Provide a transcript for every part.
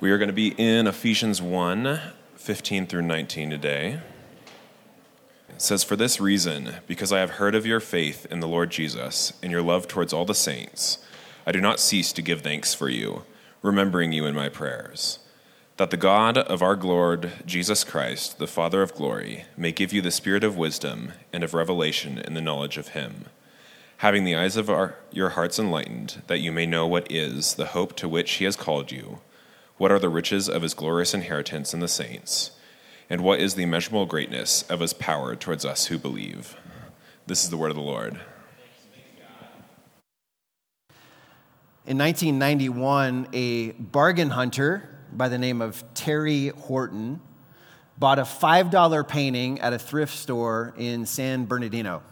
We are going to be in Ephesians 1 15 through 19 today. It says, For this reason, because I have heard of your faith in the Lord Jesus and your love towards all the saints, I do not cease to give thanks for you, remembering you in my prayers, that the God of our Lord Jesus Christ, the Father of glory, may give you the spirit of wisdom and of revelation in the knowledge of him having the eyes of our, your hearts enlightened, that you may know what is the hope to which he has called you what are the riches of his glorious inheritance in the saints? And what is the immeasurable greatness of his power towards us who believe? This is the word of the Lord. In 1991, a bargain hunter by the name of Teri Horton bought a $5 painting at a thrift store in San Bernardino.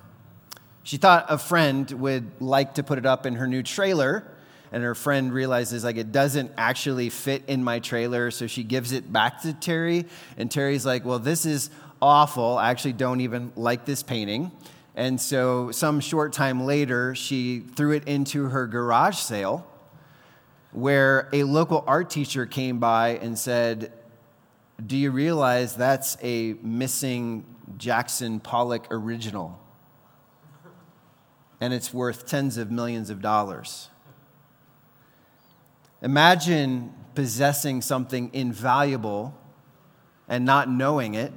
She thought a friend would like to put it up in her new trailer and her friend realizes like it doesn't actually fit in my trailer so she gives it back to teri and teri's like well this is awful. I actually don't even like this painting. And so some short time later she threw it into her garage sale where a local art teacher came by and said do you realize that's a missing jackson pollock original? And it's worth tens of millions of dollars Imagine possessing something invaluable and not knowing it,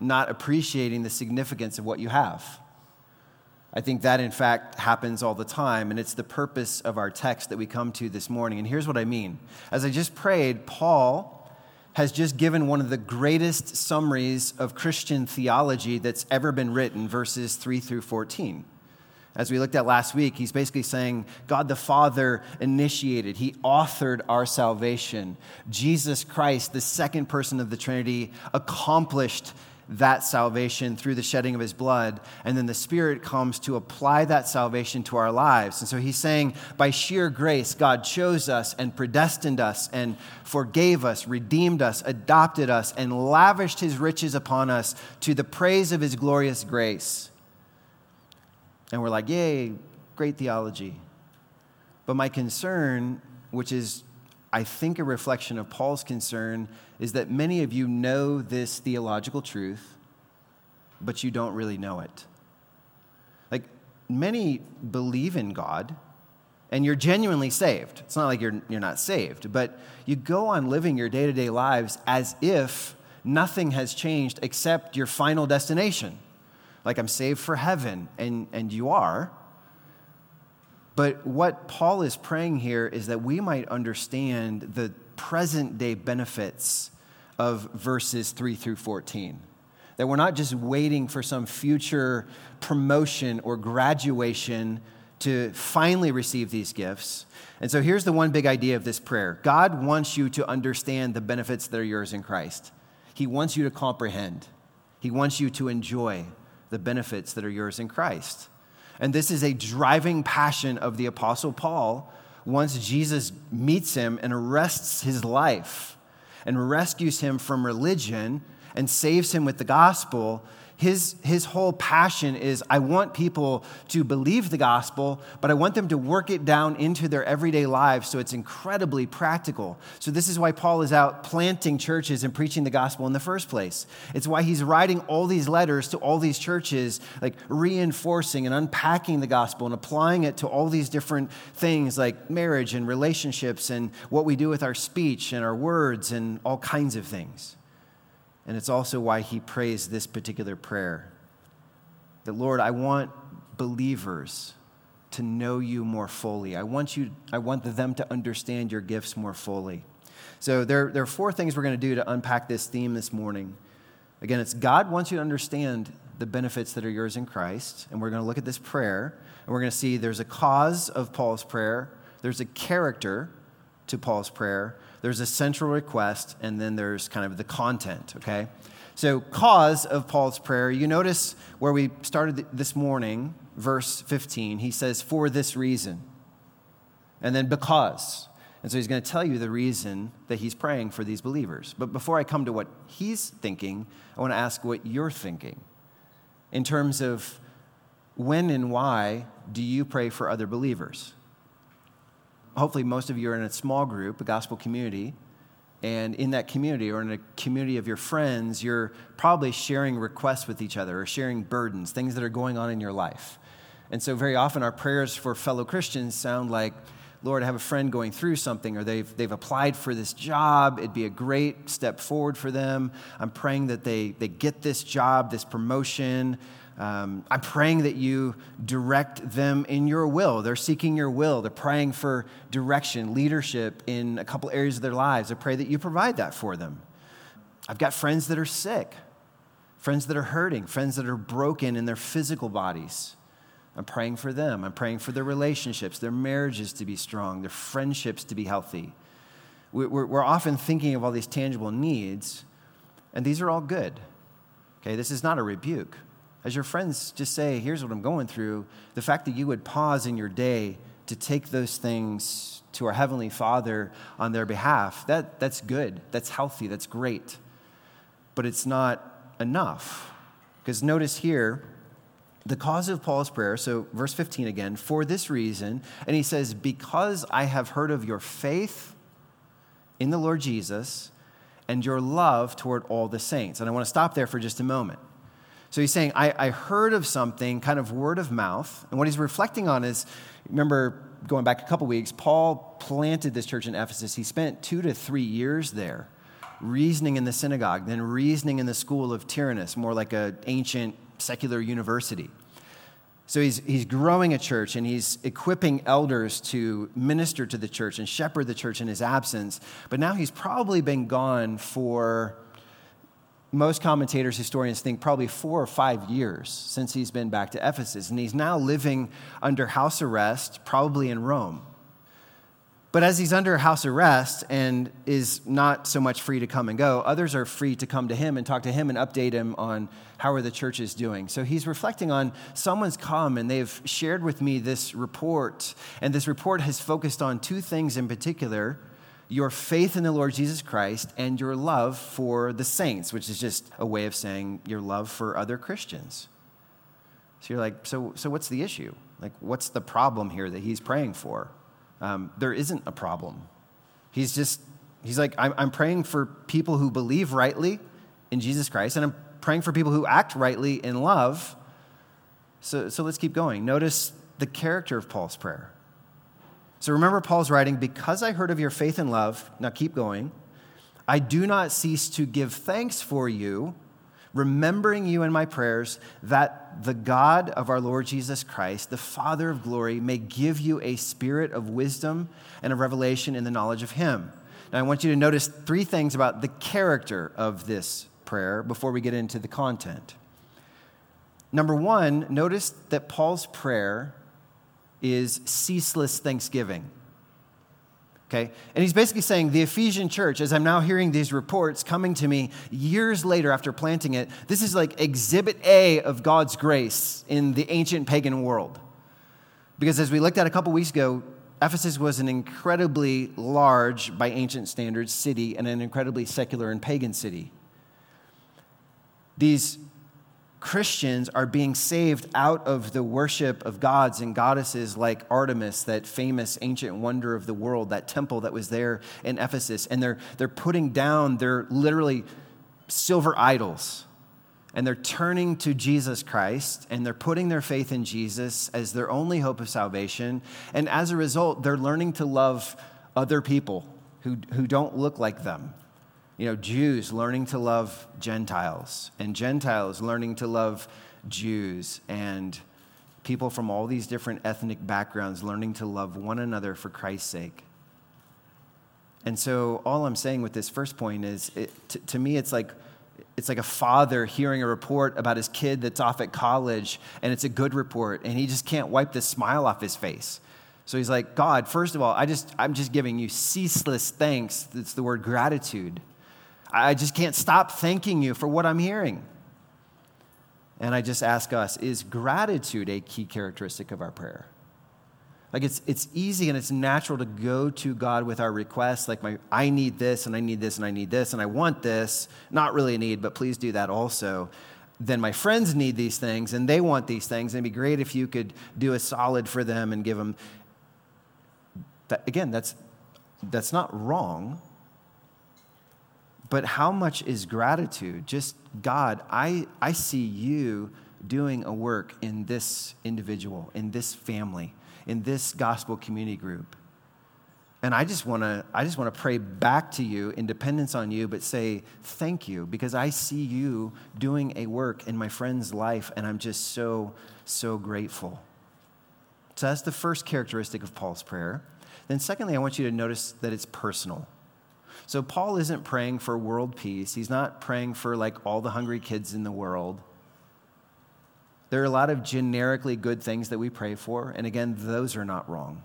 not appreciating the significance of what you have. I think that, in fact, happens all the time, and it's the purpose of our text that we come to this morning. And here's what I mean. As I just prayed, Paul has just given one of the greatest summaries of Christian theology that's ever been written, verses 3 through 14 as we looked at last week, he's basically saying God the Father initiated, he authored our salvation. Jesus Christ, the second person of the Trinity, accomplished that salvation through the shedding of his blood. And then the Spirit comes to apply that salvation to our lives. And so he's saying, by sheer grace, God chose us and predestined us and forgave us, redeemed us, adopted us, and lavished his riches upon us to the praise of his glorious grace. And we're like, yay, great theology. But my concern, which is, I think, a reflection of Paul's concern, is that many of you know this theological truth, but you don't really know it. Like, many believe in God, and you're genuinely saved. It's not like you're, you're not saved, but you go on living your day to day lives as if nothing has changed except your final destination like I'm saved for heaven, and, and you are. But what Paul is praying here is that we might understand the present day benefits of verses 3 through 14. That we're not just waiting for some future promotion or graduation to finally receive these gifts. And so here's the one big idea of this prayer God wants you to understand the benefits that are yours in Christ, He wants you to comprehend, He wants you to enjoy the benefits that are yours in Christ. And this is a driving passion of the Apostle Paul once Jesus meets him and arrests his life and rescues him from religion and saves him with the gospel his, his whole passion is I want people to believe the gospel, but I want them to work it down into their everyday lives so it's incredibly practical. So, this is why Paul is out planting churches and preaching the gospel in the first place. It's why he's writing all these letters to all these churches, like reinforcing and unpacking the gospel and applying it to all these different things like marriage and relationships and what we do with our speech and our words and all kinds of things. And it's also why he prays this particular prayer that, Lord, I want believers to know you more fully. I want, you, I want them to understand your gifts more fully. So there, there are four things we're going to do to unpack this theme this morning. Again, it's God wants you to understand the benefits that are yours in Christ. And we're going to look at this prayer, and we're going to see there's a cause of Paul's prayer, there's a character to Paul's prayer, there's a central request, and then there's kind of the content, okay? So, cause of Paul's prayer, you notice where we started this morning, verse 15, he says, for this reason. And then because. And so he's going to tell you the reason that he's praying for these believers. But before I come to what he's thinking, I want to ask what you're thinking in terms of when and why do you pray for other believers? Hopefully most of you are in a small group, a gospel community, And in that community or in a community of your friends, you're probably sharing requests with each other or sharing burdens, things that are going on in your life. And so, very often, our prayers for fellow Christians sound like, Lord, I have a friend going through something, or they've, they've applied for this job. It'd be a great step forward for them. I'm praying that they, they get this job, this promotion. Um, I'm praying that you direct them in your will. They're seeking your will. They're praying for direction, leadership in a couple areas of their lives. I pray that you provide that for them. I've got friends that are sick, friends that are hurting, friends that are broken in their physical bodies. I'm praying for them. I'm praying for their relationships, their marriages to be strong, their friendships to be healthy. We're, we're often thinking of all these tangible needs, and these are all good. Okay, this is not a rebuke. As your friends just say, here's what I'm going through, the fact that you would pause in your day to take those things to our Heavenly Father on their behalf, that, that's good. That's healthy. That's great. But it's not enough. Because notice here, the cause of Paul's prayer, so verse 15 again, for this reason, and he says, Because I have heard of your faith in the Lord Jesus and your love toward all the saints. And I want to stop there for just a moment. So he's saying, I, I heard of something, kind of word of mouth. And what he's reflecting on is, remember, going back a couple weeks, Paul planted this church in Ephesus. He spent two to three years there, reasoning in the synagogue, then reasoning in the school of Tyrannus, more like an ancient secular university. So he's, he's growing a church and he's equipping elders to minister to the church and shepherd the church in his absence. But now he's probably been gone for most commentators, historians think probably four or five years since he's been back to Ephesus. And he's now living under house arrest, probably in Rome. But as he's under house arrest and is not so much free to come and go, others are free to come to him and talk to him and update him on how are the churches doing. So he's reflecting on someone's come and they've shared with me this report. And this report has focused on two things in particular your faith in the Lord Jesus Christ and your love for the saints, which is just a way of saying your love for other Christians. So you're like, so, so what's the issue? Like, what's the problem here that he's praying for? Um, there isn't a problem. He's just, he's like, I'm, I'm praying for people who believe rightly in Jesus Christ, and I'm praying for people who act rightly in love. So, so let's keep going. Notice the character of Paul's prayer. So remember Paul's writing, because I heard of your faith and love, now keep going, I do not cease to give thanks for you, remembering you in my prayers, that the God of our Lord Jesus Christ, the Father of glory, may give you a spirit of wisdom and of revelation in the knowledge of him. Now I want you to notice three things about the character of this prayer before we get into the content. Number one, notice that Paul's prayer is ceaseless thanksgiving. Okay? And he's basically saying the Ephesian church, as I'm now hearing these reports coming to me years later after planting it, this is like exhibit A of God's grace in the ancient pagan world. Because as we looked at a couple weeks ago, Ephesus was an incredibly large, by ancient standards, city and an incredibly secular and pagan city. These Christians are being saved out of the worship of gods and goddesses like Artemis, that famous ancient wonder of the world, that temple that was there in Ephesus. And they're, they're putting down their literally silver idols. And they're turning to Jesus Christ and they're putting their faith in Jesus as their only hope of salvation. And as a result, they're learning to love other people who, who don't look like them you know, Jews learning to love Gentiles, and Gentiles learning to love Jews, and people from all these different ethnic backgrounds learning to love one another for Christ's sake. And so, all I'm saying with this first point is it, to, to me, it's like, it's like a father hearing a report about his kid that's off at college, and it's a good report, and he just can't wipe the smile off his face. So he's like, God, first of all, I just, I'm just giving you ceaseless thanks. It's the word gratitude. I just can't stop thanking you for what I'm hearing. And I just ask us is gratitude a key characteristic of our prayer? Like it's, it's easy and it's natural to go to God with our requests, like my, I need this and I need this and I need this and I want this. Not really a need, but please do that also. Then my friends need these things and they want these things. And it'd be great if you could do a solid for them and give them. That, again, that's, that's not wrong. But how much is gratitude? Just, God, I, I see you doing a work in this individual, in this family, in this gospel community group. And I just want to I just want to pray back to you in dependence on you but say thank you because I see you doing a work in my friend's life and I'm just so so grateful. So that's the first characteristic of Paul's prayer. Then secondly I want you to notice that it's personal. So Paul isn't praying for world peace. He's not praying for like all the hungry kids in the world. There are a lot of generically good things that we pray for and again those are not wrong.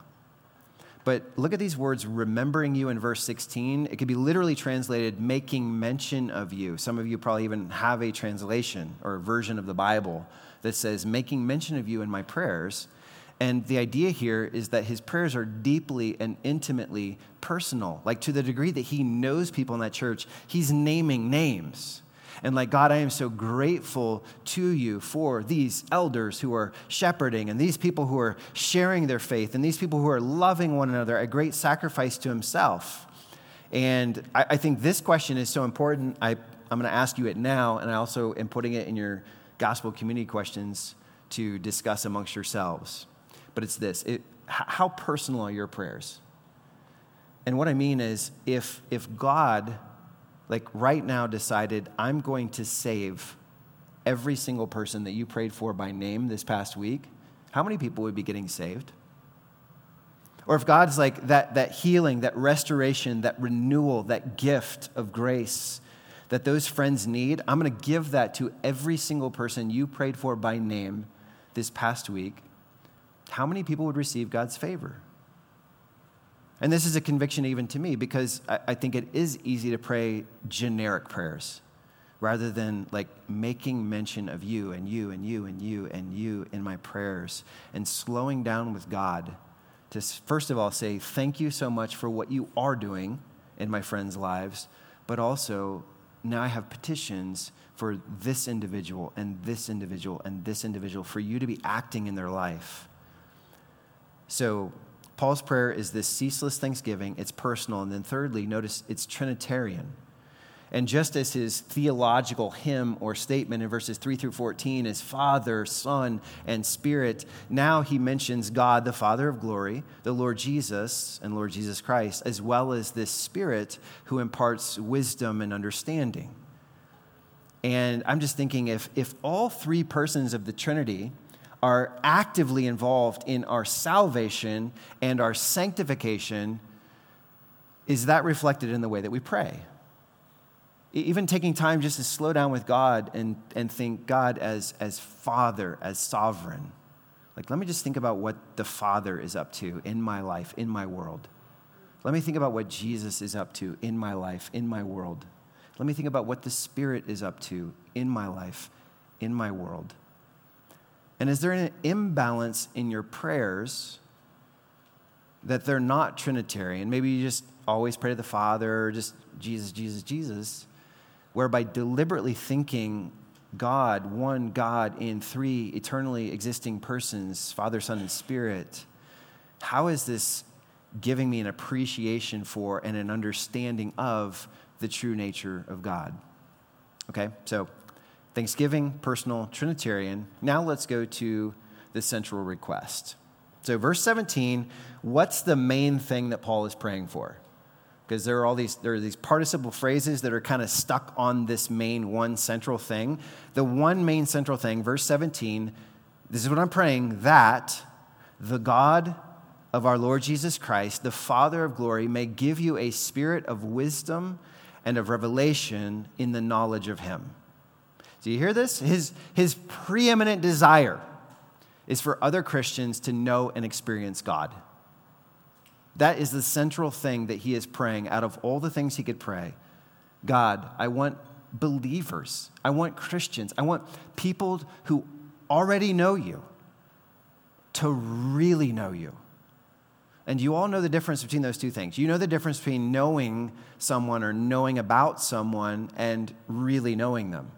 But look at these words, remembering you in verse 16. It could be literally translated, making mention of you. Some of you probably even have a translation or a version of the Bible that says, making mention of you in my prayers. And the idea here is that his prayers are deeply and intimately personal. Like to the degree that he knows people in that church, he's naming names. And like, God, I am so grateful to you for these elders who are shepherding and these people who are sharing their faith and these people who are loving one another, a great sacrifice to himself. And I, I think this question is so important. I, I'm going to ask you it now, and I also am putting it in your gospel community questions to discuss amongst yourselves. But it's this it, how personal are your prayers? And what I mean is, if, if God like right now decided, I'm going to save every single person that you prayed for by name this past week, how many people would be getting saved? Or if God's like that, that healing, that restoration, that renewal, that gift of grace that those friends need, I'm going to give that to every single person you prayed for by name this past week. How many people would receive God's favor? And this is a conviction even to me because I, I think it is easy to pray generic prayers rather than like making mention of you and you and you and you and you in my prayers and slowing down with God to first of all say thank you so much for what you are doing in my friends' lives, but also now I have petitions for this individual and this individual and this individual for you to be acting in their life. So Paul's prayer is this ceaseless thanksgiving, it's personal. And then, thirdly, notice it's Trinitarian. And just as his theological hymn or statement in verses 3 through 14 is Father, Son, and Spirit, now he mentions God, the Father of glory, the Lord Jesus and Lord Jesus Christ, as well as this Spirit who imparts wisdom and understanding. And I'm just thinking if, if all three persons of the Trinity are actively involved in our salvation and our sanctification, is that reflected in the way that we pray? Even taking time just to slow down with God and, and think God as, as Father, as sovereign. Like, let me just think about what the Father is up to in my life, in my world. Let me think about what Jesus is up to in my life, in my world. Let me think about what the Spirit is up to in my life, in my world. And is there an imbalance in your prayers that they're not Trinitarian? Maybe you just always pray to the Father, or just Jesus, Jesus, Jesus, whereby deliberately thinking God, one God in three eternally existing persons, Father, Son, and Spirit. How is this giving me an appreciation for and an understanding of the true nature of God? Okay, so Thanksgiving, personal, Trinitarian. Now let's go to the central request. So, verse 17, what's the main thing that Paul is praying for? Because there are all these, there are these participle phrases that are kind of stuck on this main one central thing. The one main central thing, verse 17, this is what I'm praying that the God of our Lord Jesus Christ, the Father of glory, may give you a spirit of wisdom and of revelation in the knowledge of him do you hear this? His, his preeminent desire is for other Christians to know and experience God. That is the central thing that he is praying out of all the things he could pray. God, I want believers, I want Christians, I want people who already know you to really know you. And you all know the difference between those two things. You know the difference between knowing someone or knowing about someone and really knowing them.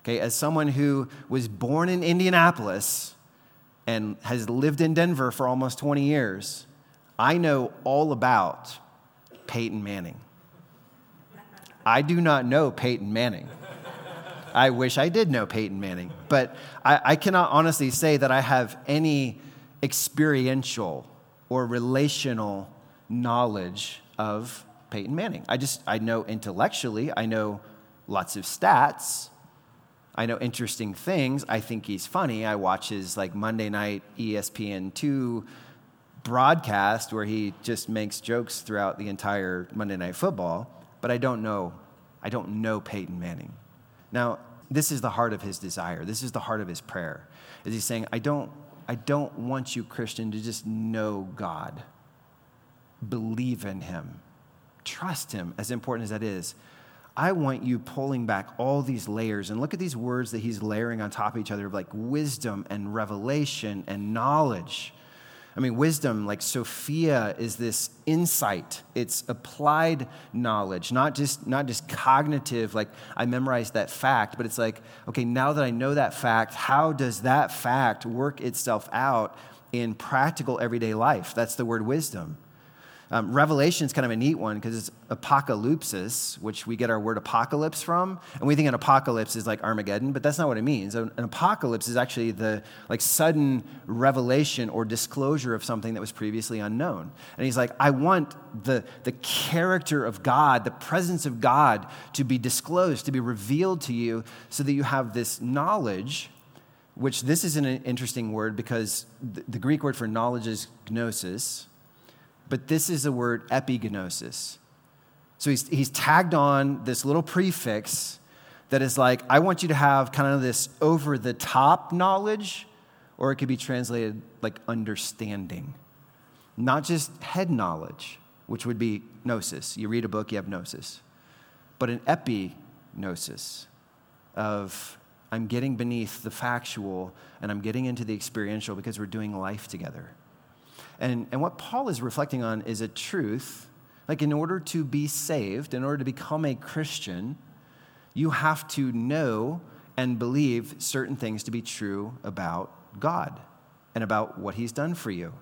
Okay, as someone who was born in Indianapolis and has lived in Denver for almost 20 years, I know all about Peyton Manning. I do not know Peyton Manning. I wish I did know Peyton Manning, but I, I cannot honestly say that I have any experiential or relational knowledge of Peyton Manning. I just, I know intellectually, I know lots of stats. I know interesting things. I think he's funny. I watch his like Monday night ESPN2 broadcast where he just makes jokes throughout the entire Monday night football, but I don't know I don't know Peyton Manning. Now, this is the heart of his desire. This is the heart of his prayer. Is he's saying, I don't I don't want you Christian to just know God. Believe in him. Trust him as important as that is. I want you pulling back all these layers and look at these words that he's layering on top of each other of like wisdom and revelation and knowledge. I mean, wisdom, like Sophia, is this insight. It's applied knowledge, not just, not just cognitive, like I memorized that fact, but it's like, okay, now that I know that fact, how does that fact work itself out in practical everyday life? That's the word wisdom. Um, Revelation is kind of a neat one because it's apocalypsis, which we get our word apocalypse from. And we think an apocalypse is like Armageddon, but that's not what it means. An apocalypse is actually the like sudden revelation or disclosure of something that was previously unknown. And he's like, I want the, the character of God, the presence of God to be disclosed, to be revealed to you so that you have this knowledge which this is an interesting word because the Greek word for knowledge is gnosis, but this is the word epignosis. So he's, he's tagged on this little prefix that is like, I want you to have kind of this over the top knowledge, or it could be translated like understanding. Not just head knowledge, which would be gnosis. You read a book, you have gnosis. But an epignosis of I'm getting beneath the factual and I'm getting into the experiential because we're doing life together. And, and what Paul is reflecting on is a truth. Like, in order to be saved, in order to become a Christian, you have to know and believe certain things to be true about God and about what He's done for you.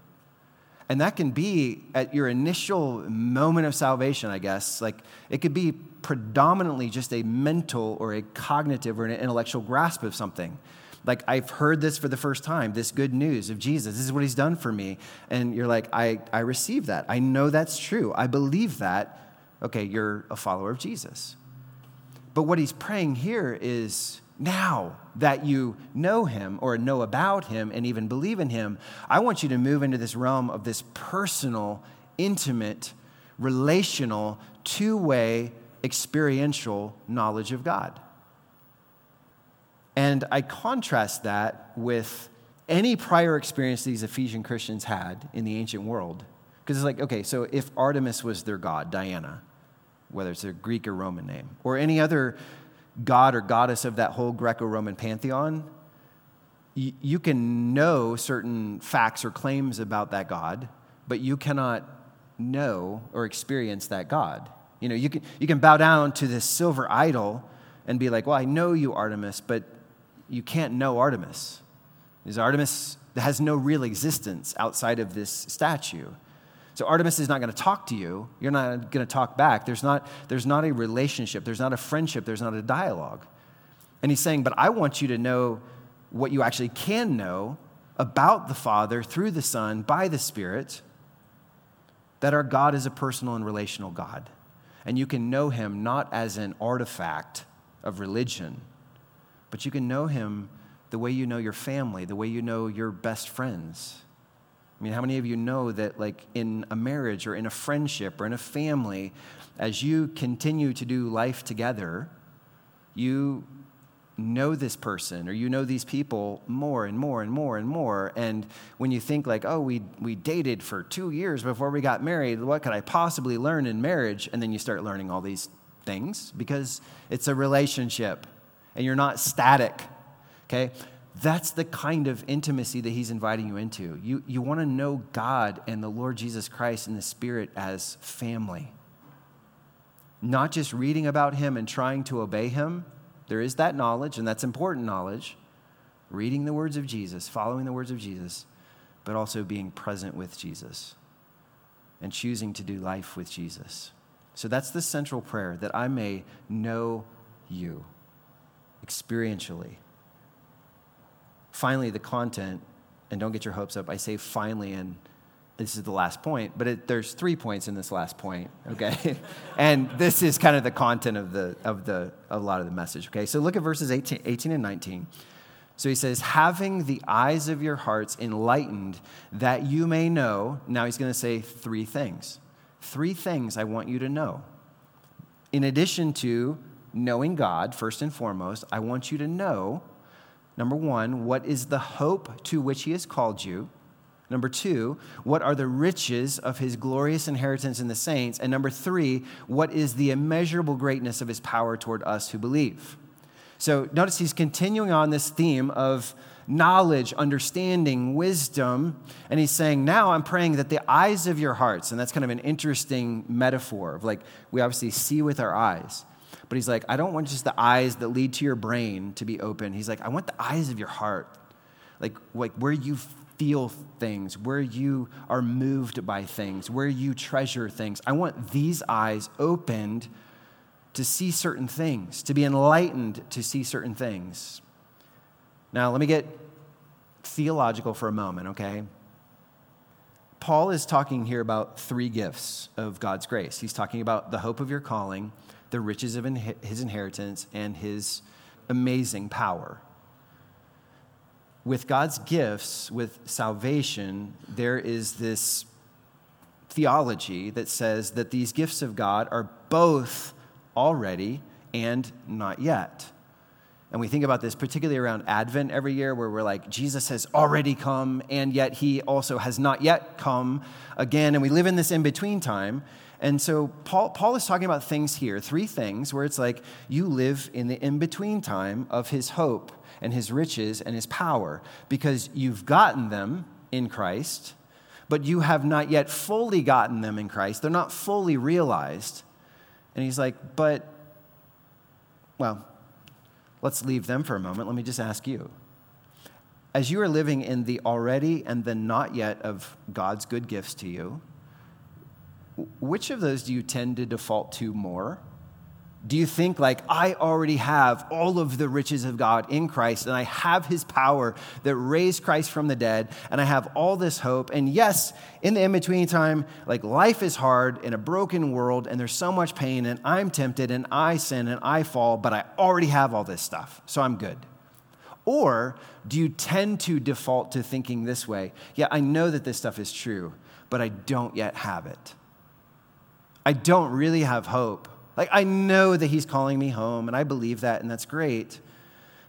And that can be at your initial moment of salvation, I guess. Like, it could be predominantly just a mental or a cognitive or an intellectual grasp of something like I've heard this for the first time, this good news of Jesus. This is what he's done for me. And you're like, I, I receive that. I know that's true. I believe that. Okay, you're a follower of Jesus. But what he's praying here is now that you know him or know about him and even believe in him, I want you to move into this realm of this personal, intimate, relational, two way, experiential knowledge of God. And I contrast that with any prior experience these Ephesian Christians had in the ancient world. Because it's like, okay, so if Artemis was their god, Diana, whether it's a Greek or Roman name, or any other god or goddess of that whole Greco Roman pantheon, you can know certain facts or claims about that god, but you cannot know or experience that god. You know, you can, you can bow down to this silver idol and be like, well, I know you, Artemis, but you can't know Artemis. Because Artemis has no real existence outside of this statue. So Artemis is not going to talk to you. You're not going to talk back. There's not, there's not a relationship. There's not a friendship. There's not a dialogue. And he's saying, but I want you to know what you actually can know about the Father through the Son by the Spirit, that our God is a personal and relational God. And you can know him not as an artifact of religion but you can know him the way you know your family, the way you know your best friends. I mean, how many of you know that, like, in a marriage or in a friendship or in a family, as you continue to do life together, you know this person or you know these people more and more and more and more. And when you think, like, oh, we, we dated for two years before we got married, what could I possibly learn in marriage? And then you start learning all these things because it's a relationship and you're not static, okay? That's the kind of intimacy that he's inviting you into. You, you want to know God and the Lord Jesus Christ and the Spirit as family. Not just reading about him and trying to obey him. There is that knowledge, and that's important knowledge. Reading the words of Jesus, following the words of Jesus, but also being present with Jesus and choosing to do life with Jesus. So that's the central prayer that I may know you experientially. Finally, the content, and don't get your hopes up. I say finally, and this is the last point, but it, there's three points in this last point, okay? and this is kind of the content of, the, of, the, of a lot of the message, okay? So look at verses 18, 18 and 19. So he says, having the eyes of your hearts enlightened, that you may know. Now he's going to say three things. Three things I want you to know. In addition to knowing God, first and foremost, I want you to know number one, what is the hope to which he has called you? Number two, what are the riches of his glorious inheritance in the saints? And number three, what is the immeasurable greatness of his power toward us who believe? So notice he's continuing on this theme of knowledge, understanding, wisdom. And he's saying, now I'm praying that the eyes of your hearts, and that's kind of an interesting metaphor of like, we obviously see with our eyes. But he's like, I don't want just the eyes that lead to your brain to be open. He's like, I want the eyes of your heart, like, like where you feel things, where you are moved by things, where you treasure things. I want these eyes opened to see certain things, to be enlightened to see certain things. Now, let me get theological for a moment, okay? Paul is talking here about three gifts of God's grace. He's talking about the hope of your calling, the riches of his inheritance, and his amazing power. With God's gifts, with salvation, there is this theology that says that these gifts of God are both already and not yet. And we think about this particularly around Advent every year, where we're like, Jesus has already come, and yet he also has not yet come again. And we live in this in between time. And so Paul, Paul is talking about things here, three things, where it's like you live in the in between time of his hope and his riches and his power, because you've gotten them in Christ, but you have not yet fully gotten them in Christ. They're not fully realized. And he's like, but, well, let's leave them for a moment. Let me just ask you. As you are living in the already and the not yet of God's good gifts to you, which of those do you tend to default to more? Do you think, like, I already have all of the riches of God in Christ, and I have his power that raised Christ from the dead, and I have all this hope? And yes, in the in between time, like, life is hard in a broken world, and there's so much pain, and I'm tempted, and I sin, and I fall, but I already have all this stuff, so I'm good. Or do you tend to default to thinking this way? Yeah, I know that this stuff is true, but I don't yet have it. I don't really have hope like, I know that he's calling me home, and I believe that, and that's great.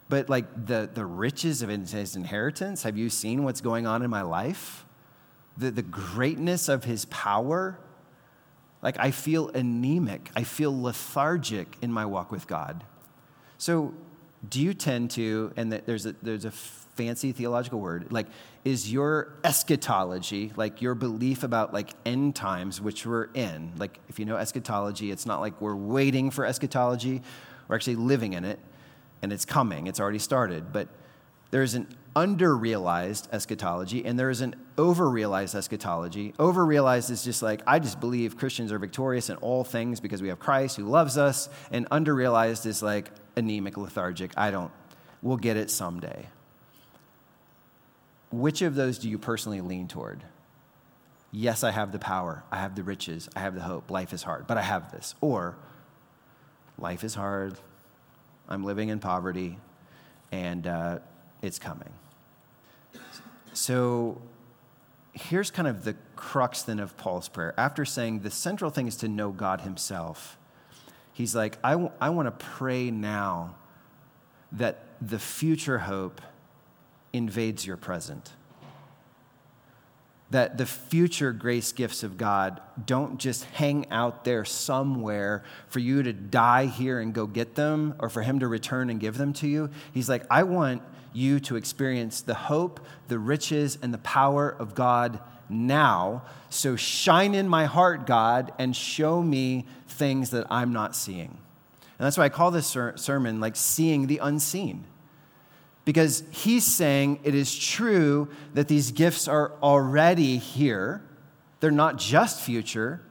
But, like, the, the riches of his inheritance, have you seen what's going on in my life? The, the greatness of his power? Like, I feel anemic. I feel lethargic in my walk with God. So, do you tend to, and there's a, there's a fancy theological word, like, is your eschatology, like your belief about like end times, which we're in. Like, if you know eschatology, it's not like we're waiting for eschatology, we're actually living in it, and it's coming, it's already started. But there's an under-realized eschatology and there is an over-realized eschatology. Over-realized is just like I just believe Christians are victorious in all things because we have Christ who loves us, and under-realized is like anemic, lethargic. I don't. We'll get it someday. Which of those do you personally lean toward? Yes, I have the power, I have the riches, I have the hope. Life is hard, but I have this. Or, life is hard, I'm living in poverty, and uh, it's coming. So, here's kind of the crux then of Paul's prayer. After saying the central thing is to know God Himself, he's like, I, w- I want to pray now that the future hope invades your present. That the future grace gifts of God don't just hang out there somewhere for you to die here and go get them or for Him to return and give them to you. He's like, I want you to experience the hope, the riches, and the power of God now. So shine in my heart, God, and show me things that I'm not seeing. And that's why I call this ser- sermon like seeing the unseen because he's saying it is true that these gifts are already here. They're not just future,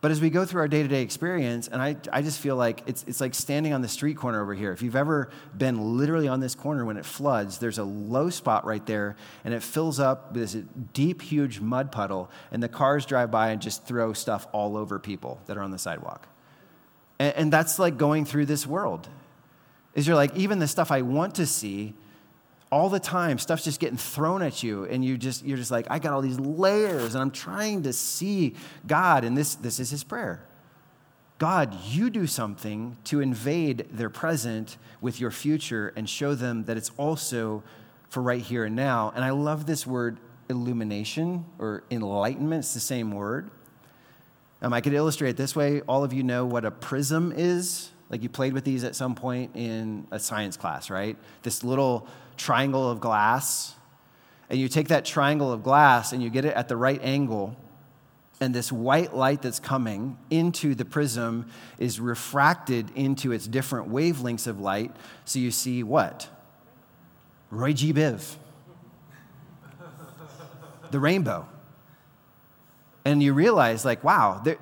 But as we go through our day to day experience, and I, I just feel like it's, it's like standing on the street corner over here. If you've ever been literally on this corner when it floods, there's a low spot right there, and it fills up with this deep, huge mud puddle, and the cars drive by and just throw stuff all over people that are on the sidewalk. And, and that's like going through this world. Is you're like, even the stuff I want to see, all the time stuff's just getting thrown at you and you just you're just like i got all these layers and i'm trying to see god and this this is his prayer. God you do something to invade their present with your future and show them that it's also for right here and now. And i love this word illumination or enlightenment it's the same word. Um, i could illustrate this way. All of you know what a prism is like you played with these at some point in a science class right this little triangle of glass, and you take that triangle of glass and you get it at the right angle, and this white light that's coming into the prism is refracted into its different wavelengths of light. So you see what? Roy G. Biv. the rainbow. And you realize, like, wow, there,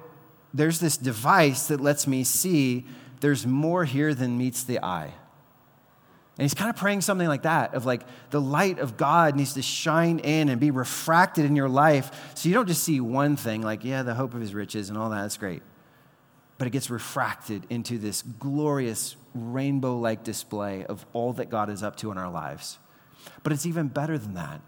there's this device that lets me see there's more here than meets the eye. And he's kind of praying something like that of like the light of God needs to shine in and be refracted in your life so you don't just see one thing like, yeah, the hope of his riches and all that, that's great. But it gets refracted into this glorious rainbow like display of all that God is up to in our lives. But it's even better than that.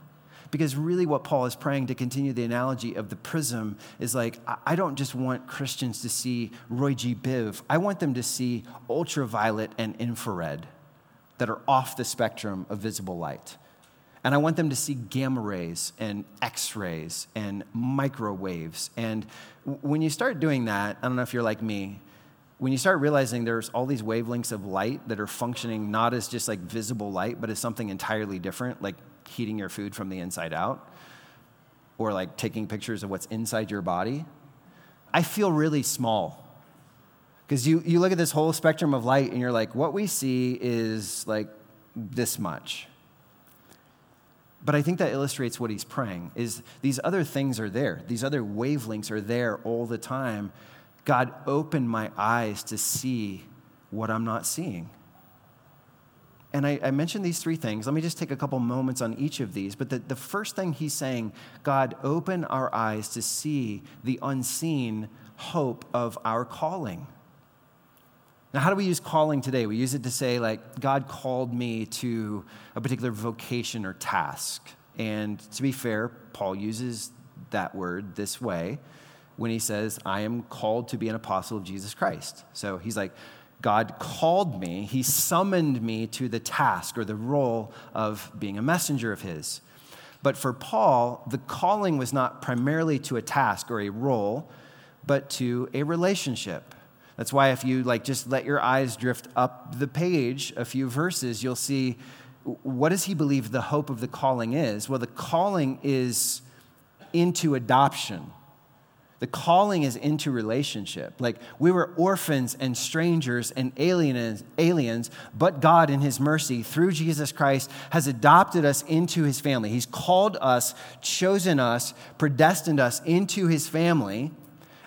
Because really, what Paul is praying to continue the analogy of the prism is like, I don't just want Christians to see Roy G. Biv, I want them to see ultraviolet and infrared that are off the spectrum of visible light. And I want them to see gamma rays and X rays and microwaves. And when you start doing that, I don't know if you're like me, when you start realizing there's all these wavelengths of light that are functioning not as just like visible light, but as something entirely different, like heating your food from the inside out, or like taking pictures of what's inside your body, I feel really small because you, you look at this whole spectrum of light and you're like, what we see is like this much. But I think that illustrates what he's praying is these other things are there. These other wavelengths are there all the time. God, open my eyes to see what I'm not seeing. And I, I, mentioned these three things. Let me just take a couple moments on each of these. But the, the first thing he's saying, God, open our eyes to see the unseen hope of our calling. Now, how do we use calling today? We use it to say, like, God called me to a particular vocation or task. And to be fair, Paul uses that word this way when he says, I am called to be an apostle of Jesus Christ. So he's like, God called me, he summoned me to the task or the role of being a messenger of his. But for Paul, the calling was not primarily to a task or a role, but to a relationship. That's why if you like just let your eyes drift up the page a few verses, you'll see what does he believe the hope of the calling is? Well, the calling is into adoption. The calling is into relationship. Like we were orphans and strangers and aliens, aliens, but God, in His mercy, through Jesus Christ, has adopted us into His family. He's called us, chosen us, predestined us into His family.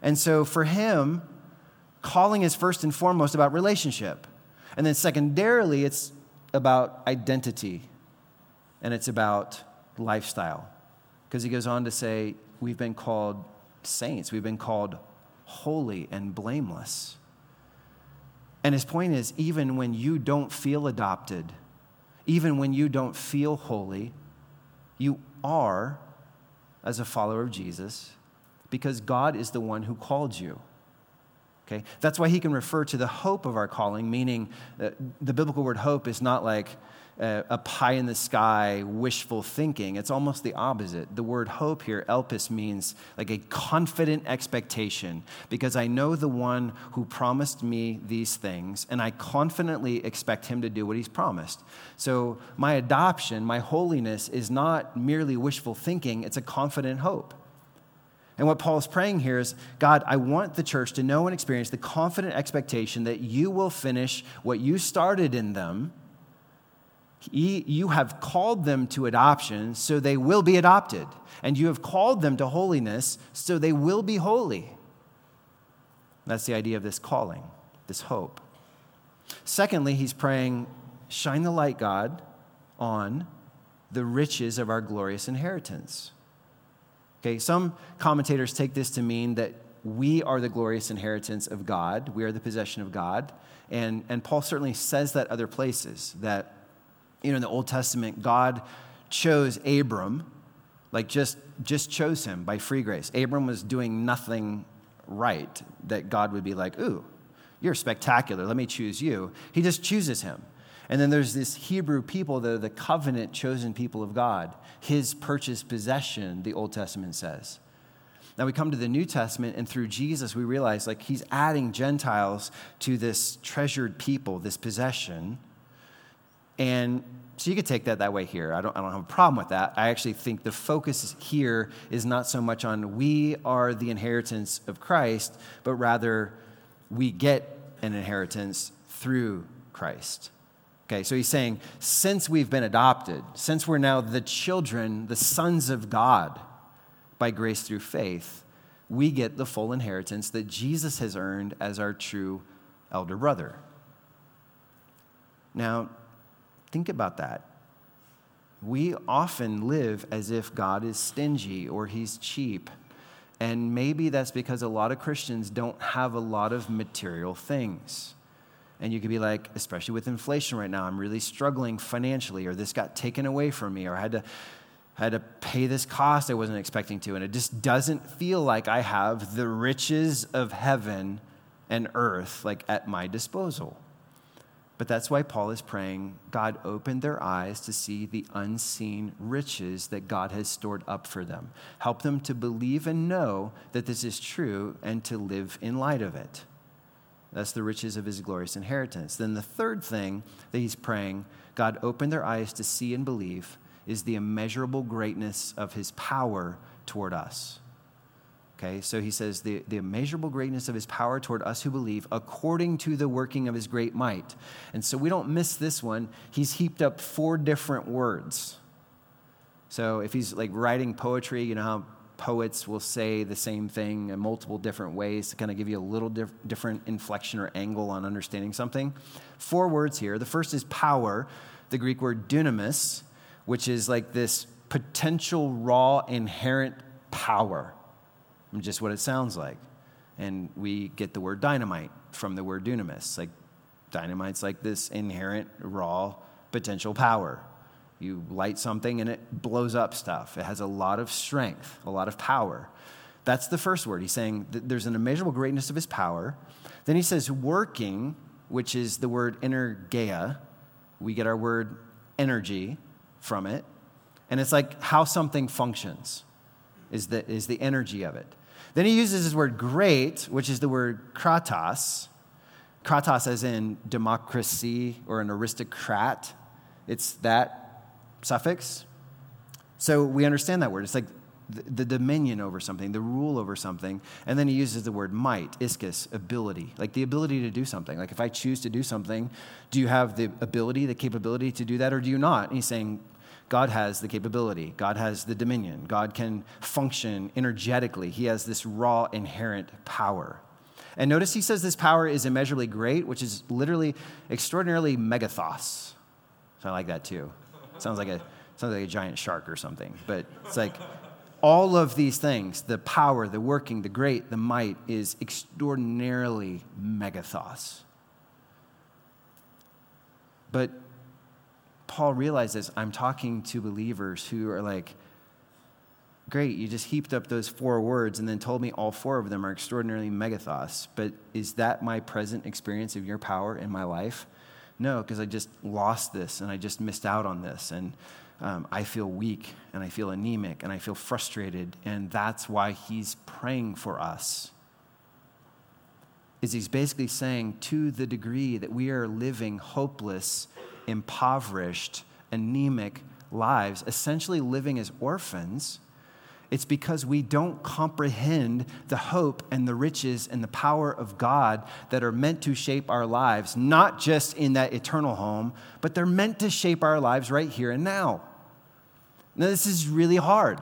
And so for Him, calling is first and foremost about relationship. And then secondarily, it's about identity and it's about lifestyle. Because he goes on to say, we've been called saints, we've been called holy and blameless. And his point is even when you don't feel adopted, even when you don't feel holy, you are, as a follower of Jesus, because God is the one who called you. Okay? That's why he can refer to the hope of our calling, meaning uh, the biblical word hope is not like a, a pie in the sky, wishful thinking. It's almost the opposite. The word hope here, elpis, means like a confident expectation because I know the one who promised me these things and I confidently expect him to do what he's promised. So my adoption, my holiness, is not merely wishful thinking, it's a confident hope. And what Paul is praying here is God, I want the church to know and experience the confident expectation that you will finish what you started in them. You have called them to adoption, so they will be adopted. And you have called them to holiness, so they will be holy. That's the idea of this calling, this hope. Secondly, he's praying, shine the light, God, on the riches of our glorious inheritance. Okay, some commentators take this to mean that we are the glorious inheritance of God, we are the possession of God. And, and Paul certainly says that other places, that you know, in the Old Testament, God chose Abram, like just, just chose him by free grace. Abram was doing nothing right that God would be like, ooh, you're spectacular, let me choose you. He just chooses him. And then there's this Hebrew people that are the covenant chosen people of God, his purchased possession, the Old Testament says. Now we come to the New Testament, and through Jesus, we realize like he's adding Gentiles to this treasured people, this possession. And so you could take that that way here. I don't, I don't have a problem with that. I actually think the focus here is not so much on we are the inheritance of Christ, but rather we get an inheritance through Christ. Okay, so he's saying, since we've been adopted, since we're now the children, the sons of God by grace through faith, we get the full inheritance that Jesus has earned as our true elder brother. Now, think about that. We often live as if God is stingy or he's cheap. And maybe that's because a lot of Christians don't have a lot of material things. And you could be like, especially with inflation right now, I'm really struggling financially, or this got taken away from me, or I had to, had to pay this cost I wasn't expecting to. And it just doesn't feel like I have the riches of heaven and earth like at my disposal. But that's why Paul is praying, God, open their eyes to see the unseen riches that God has stored up for them. Help them to believe and know that this is true and to live in light of it. That's the riches of his glorious inheritance. Then the third thing that he's praying, God, open their eyes to see and believe, is the immeasurable greatness of his power toward us. Okay, so he says, the, the immeasurable greatness of his power toward us who believe, according to the working of his great might. And so we don't miss this one. He's heaped up four different words. So if he's like writing poetry, you know how poets will say the same thing in multiple different ways to kind of give you a little dif- different inflection or angle on understanding something. Four words here. The first is power, the Greek word dunamis, which is like this potential, raw, inherent power, just what it sounds like. And we get the word dynamite from the word dunamis. Like dynamite's like this inherent, raw, potential power. You light something and it blows up stuff. It has a lot of strength, a lot of power. That's the first word. He's saying there's an immeasurable greatness of his power. Then he says working, which is the word energeia. We get our word energy from it. And it's like how something functions is the, is the energy of it. Then he uses his word great, which is the word kratos. Kratos as in democracy or an aristocrat. It's that suffix. So we understand that word. It's like the, the, dominion over something, the rule over something. And then he uses the word might, ischus, ability, like the ability to do something. Like if I choose to do something, do you have the ability, the capability to do that, or do you not? And he's saying, God has the capability. God has the dominion. God can function energetically. He has this raw, inherent power. And notice he says this power is immeasurably great, which is literally extraordinarily megathos. So I like that too. Sounds like a sounds like a giant shark or something. But it's like all of these things, the power, the working, the great, the might is extraordinarily megathos. But Paul realizes I'm talking to believers who are like, great, you just heaped up those four words and then told me all four of them are extraordinarily megathos. But is that my present experience of your power in my life? No, because I just lost this and I just missed out on this. And um, I feel weak and I feel anemic and I feel frustrated. And that's why he's praying for us. Is he's basically saying to the degree that we are living hopeless, impoverished, anemic lives, essentially living as orphans, it's because we don't comprehend the hope and the riches and the power of God that are meant to shape our lives, not just in that eternal home, but they're meant to shape our lives right here and now. Now, this is really hard.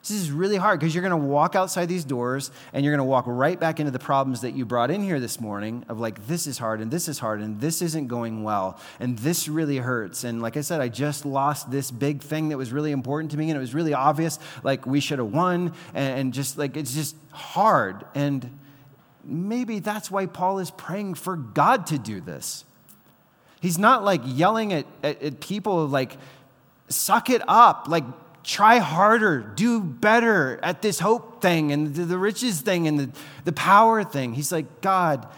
This is really hard because you're going to walk outside these doors and you're going to walk right back into the problems that you brought in here this morning of like, this is hard and this is hard and this isn't going well and this really hurts. And like I said, I just lost this big thing that was really important to me and it was really obvious, like we should have won. And just like, it's just hard. And maybe that's why Paul is praying for God to do this. He's not like yelling at, at, at people like, suck it up, like, try harder, do better at this hope thing and the, the riches thing and the, the power thing. He's like, God,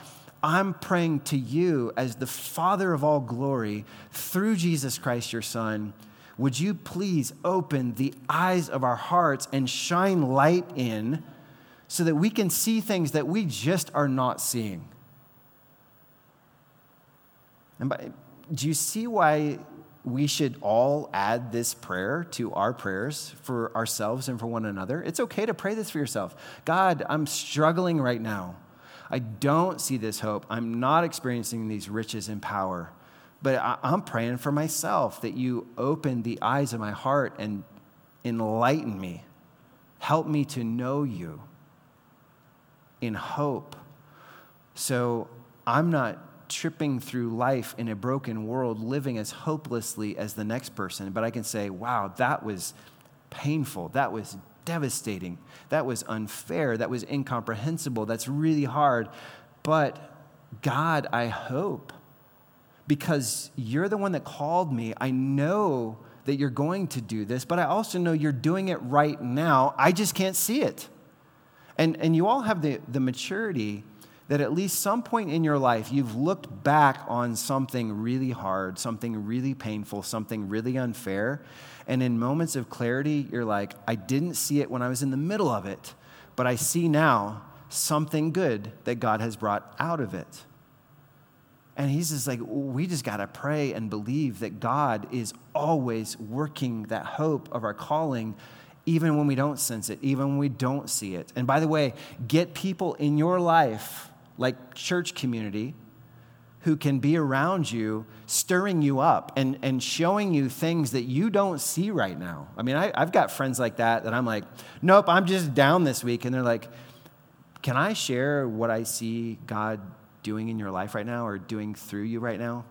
I'm praying to you as the Father of all glory through Jesus Christ, your Son. Would you please open the eyes of our hearts and shine light in so that we can see things that we just are not seeing? And by, do you see why we should all add this prayer to our prayers for ourselves and for one another. It's okay to pray this for yourself. God, I'm struggling right now. I don't see this hope. I'm not experiencing these riches and power. But I'm praying for myself that you open the eyes of my heart and enlighten me. Help me to know you in hope. So I'm not tripping through life in a broken world, living as hopelessly as the next person, but I can say, wow, that was painful. That was devastating. That was unfair. That was incomprehensible. That's really hard. But God, I hope, because you're the one that called me, I know that you're going to do this, but I also know you're doing it right now. I just can't see it. And, and you all have the, the maturity that at least some point in your life you've looked back on something really hard, something really painful, something really unfair. And in moments of clarity, you're like, I didn't see it when I was in the middle of it, but I see now something good that God has brought out of it. And he's just like, we just got to pray and believe that God is always working that hope of our calling, even when we don't sense it, even when we don't see it. And by the way, get people in your life like church community who can be around you, stirring you up and, and showing you things that you don't see right now. I mean, I, I've got friends like that that I'm like, nope, I'm just down this week. And they're like, can I share what I see God doing in your life right now or doing through you right now?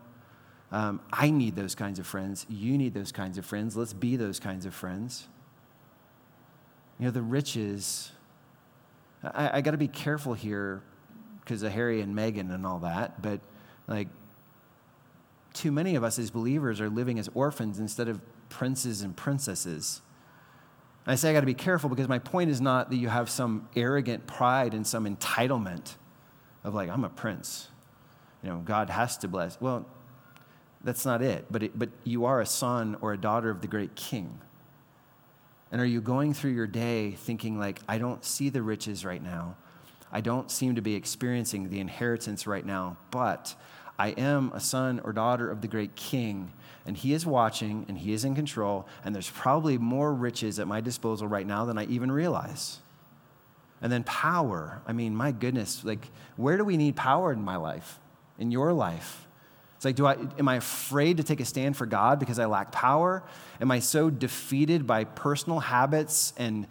Um, I need those kinds of friends. You need those kinds of friends. Let's be those kinds of friends. You know, the riches, I, I got to be careful here because of Harry and Meghan and all that, but like too many of us as believers are living as orphans instead of princes and princesses. I say I got to be careful because my point is not that you have some arrogant pride and some entitlement of like I'm a prince. You know, God has to bless. Well, that's not it. But it, but you are a son or a daughter of the great king. And are you going through your day thinking like I don't see the riches right now? I don't seem to be experiencing the inheritance right now, but I am a son or daughter of the great king, and he is watching and he is in control, and there's probably more riches at my disposal right now than I even realize. And then power. I mean, my goodness, like, where do we need power in my life, in your life? It's like, do I, am I afraid to take a stand for God because I lack power? Am I so defeated by personal habits and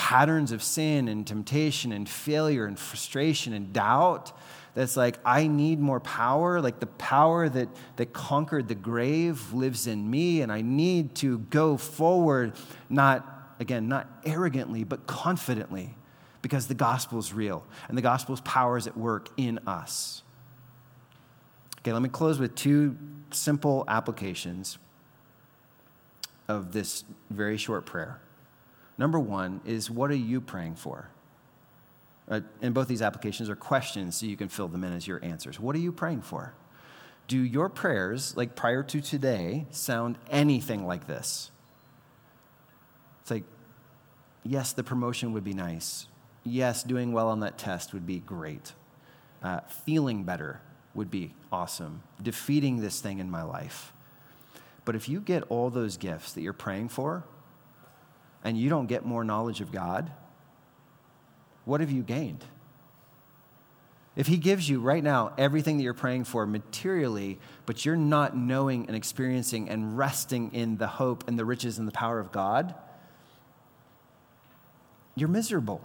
patterns of sin and temptation and failure and frustration and doubt that's like i need more power. Like the power that, that conquered the grave lives in me and i need to go forward not again not arrogantly but confidently because the gospel is real and the gospel's power is at work in us. Okay let me close with two simple applications of this very short prayer Number one is what are you praying for? Uh, and both these applications are questions, so you can fill them in as your answers. What are you praying for? Do your prayers, like prior to today, sound anything like this? It's like, yes, the promotion would be nice. Yes, doing well on that test would be great. Uh, feeling better would be awesome. Defeating this thing in my life. But if you get all those gifts that you're praying for, and you don't get more knowledge of God, what have you gained? If He gives you right now everything that you're praying for materially, but you're not knowing and experiencing and resting in the hope and the riches and the power of God, you're miserable.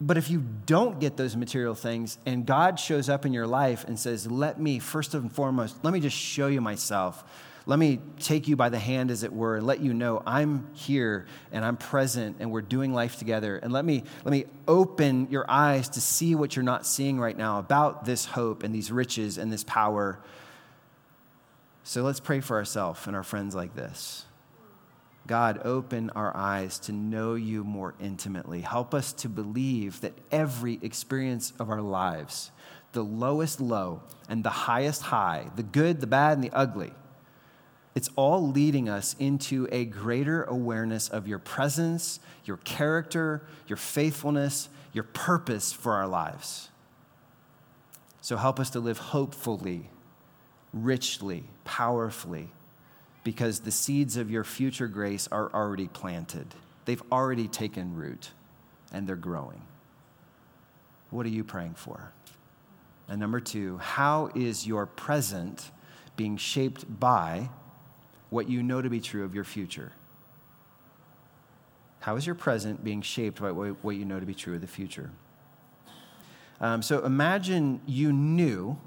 But if you don't get those material things and God shows up in your life and says, Let me, first and foremost, let me just show you myself. Let me take you by the hand, as it were, and let you know I'm here and I'm present and we're doing life together. And let me, let me open your eyes to see what you're not seeing right now about this hope and these riches and this power. So let's pray for ourselves and our friends like this. God, open our eyes to know you more intimately. Help us to believe that every experience of our lives, the lowest low and the highest high, the good, the bad, and the ugly, it's all leading us into a greater awareness of your presence, your character, your faithfulness, your purpose for our lives. So help us to live hopefully, richly, powerfully because the seeds of your future grace are already planted. They've already taken root and they're growing. What are you praying for? And number two, how is your present being shaped by what you know to be true of your future? How is your present being shaped by what you know to be true of the future? Um, so imagine you knew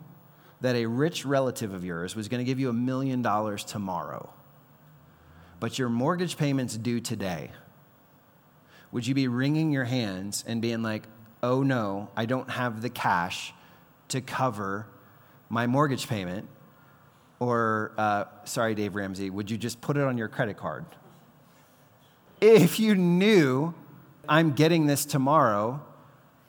that a rich relative of yours was going to give you a million dollars tomorrow, but your mortgage payment's due today, would you be wringing your hands and being like, oh no, I don't have the cash to cover my mortgage payment? Or, uh, sorry, Dave Ramsey, would you just put it on your credit card? If you knew I'm getting this tomorrow,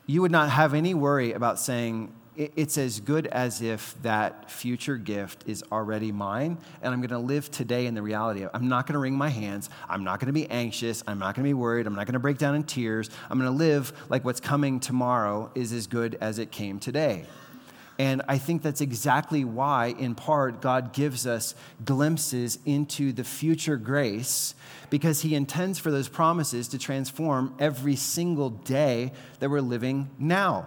you would not have any worry about saying, it's as good as if that future gift is already mine and i'm going to live today in the reality of i'm not going to wring my hands i'm not going to be anxious i'm not going to be worried i'm not going to break down in tears i'm going to live like what's coming tomorrow is as good as it came today and I think that's exactly why, in part, God gives us glimpses into the future grace because He intends for those promises to transform every single day that we're living now.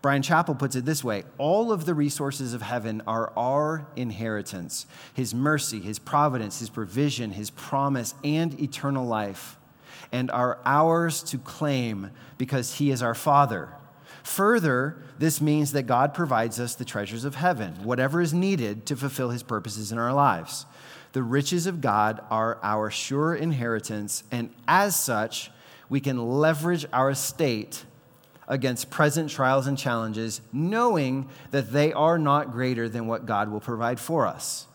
Brian Chapell puts it this way All of the resources of heaven are our inheritance His mercy, His providence, His provision, His promise, and eternal life, and are ours to claim because He is our Father. Further, this means that God provides us the treasures of heaven, whatever is needed to fulfill His purposes in our lives. The riches of God are our sure inheritance, and as such, we can leverage our estate against present trials and challenges, knowing that they are not greater than what God will provide for us.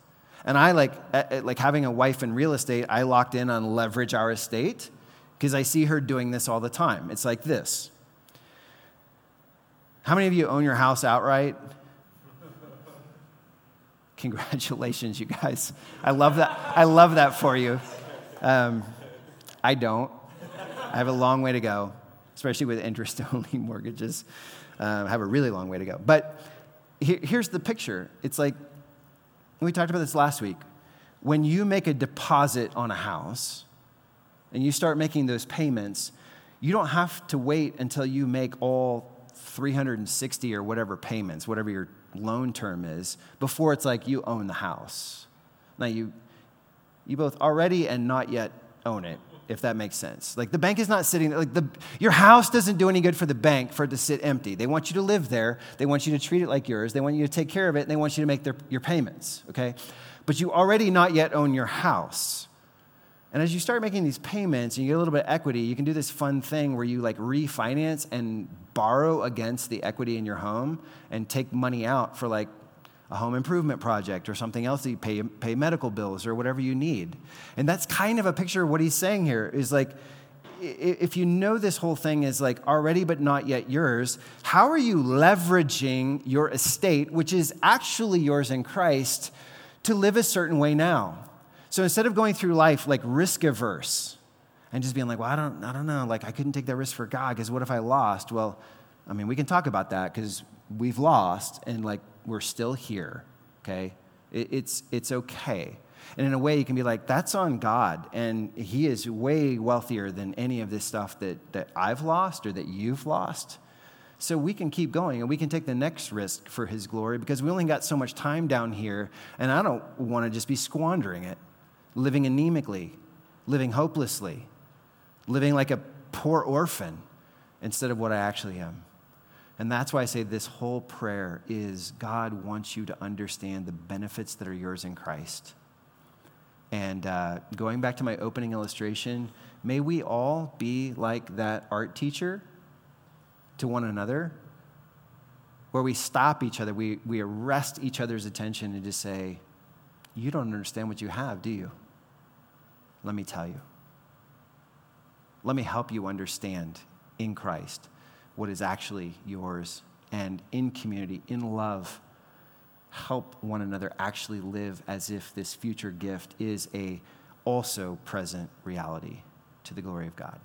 And I like, eh, eh, like having a wife in real estate, I locked in on leverage our estate because I see her doing this all the time. It's like this. How many of you own your house outright? Congratulations, you guys. I love that. I love that for you. Um, I don't. I have a long way to go especially with interest only mortgages. I have a really long way to go. But here's the picture it's like, we talked about this last week. When you make a deposit on a house and you start making those payments, you don't have to wait until you make all 360 or whatever payments, whatever your loan term is, before it's like you own the house. Now, you, you both already and not yet own it if that makes sense. Like the bank is not sitting like the your house doesn't do any good for the bank for it to sit empty. They want you to live there. They want you to treat it like yours. They want you to take care of it and they want you to make their, your payments, okay? But you already not yet own your house. And as you start making these payments and you get a little bit of equity, you can do this fun thing where you like refinance and borrow against the equity in your home and take money out for like a home improvement project or something else that you pay, pay medical bills or whatever you need. And that's kind of a picture of what he's saying here is like, if you know this whole thing is like already but not yet yours, how are you leveraging your estate, which is actually yours in Christ, to live a certain way now? So instead of going through life like risk averse and just being like, well, I don't, I don't know, like I couldn't take that risk for God because what if I lost? Well, I mean, we can talk about that because we've lost and like we're still here, okay? It, it's, it's okay. And in a way, you can be like, that's on God. And He is way wealthier than any of this stuff that, that I've lost or that you've lost. So we can keep going and we can take the next risk for His glory because we only got so much time down here. And I don't want to just be squandering it, living anemically, living hopelessly, living like a poor orphan instead of what I actually am. And that's why I say this whole prayer is God wants you to understand the benefits that are yours in Christ. And uh, going back to my opening illustration, may we all be like that art teacher to one another, where we stop each other, we, we arrest each other's attention and just say, You don't understand what you have, do you? Let me tell you. Let me help you understand in Christ what is actually yours and in community, in love, help one another actually live as if this future gift is a also present reality to the glory of God.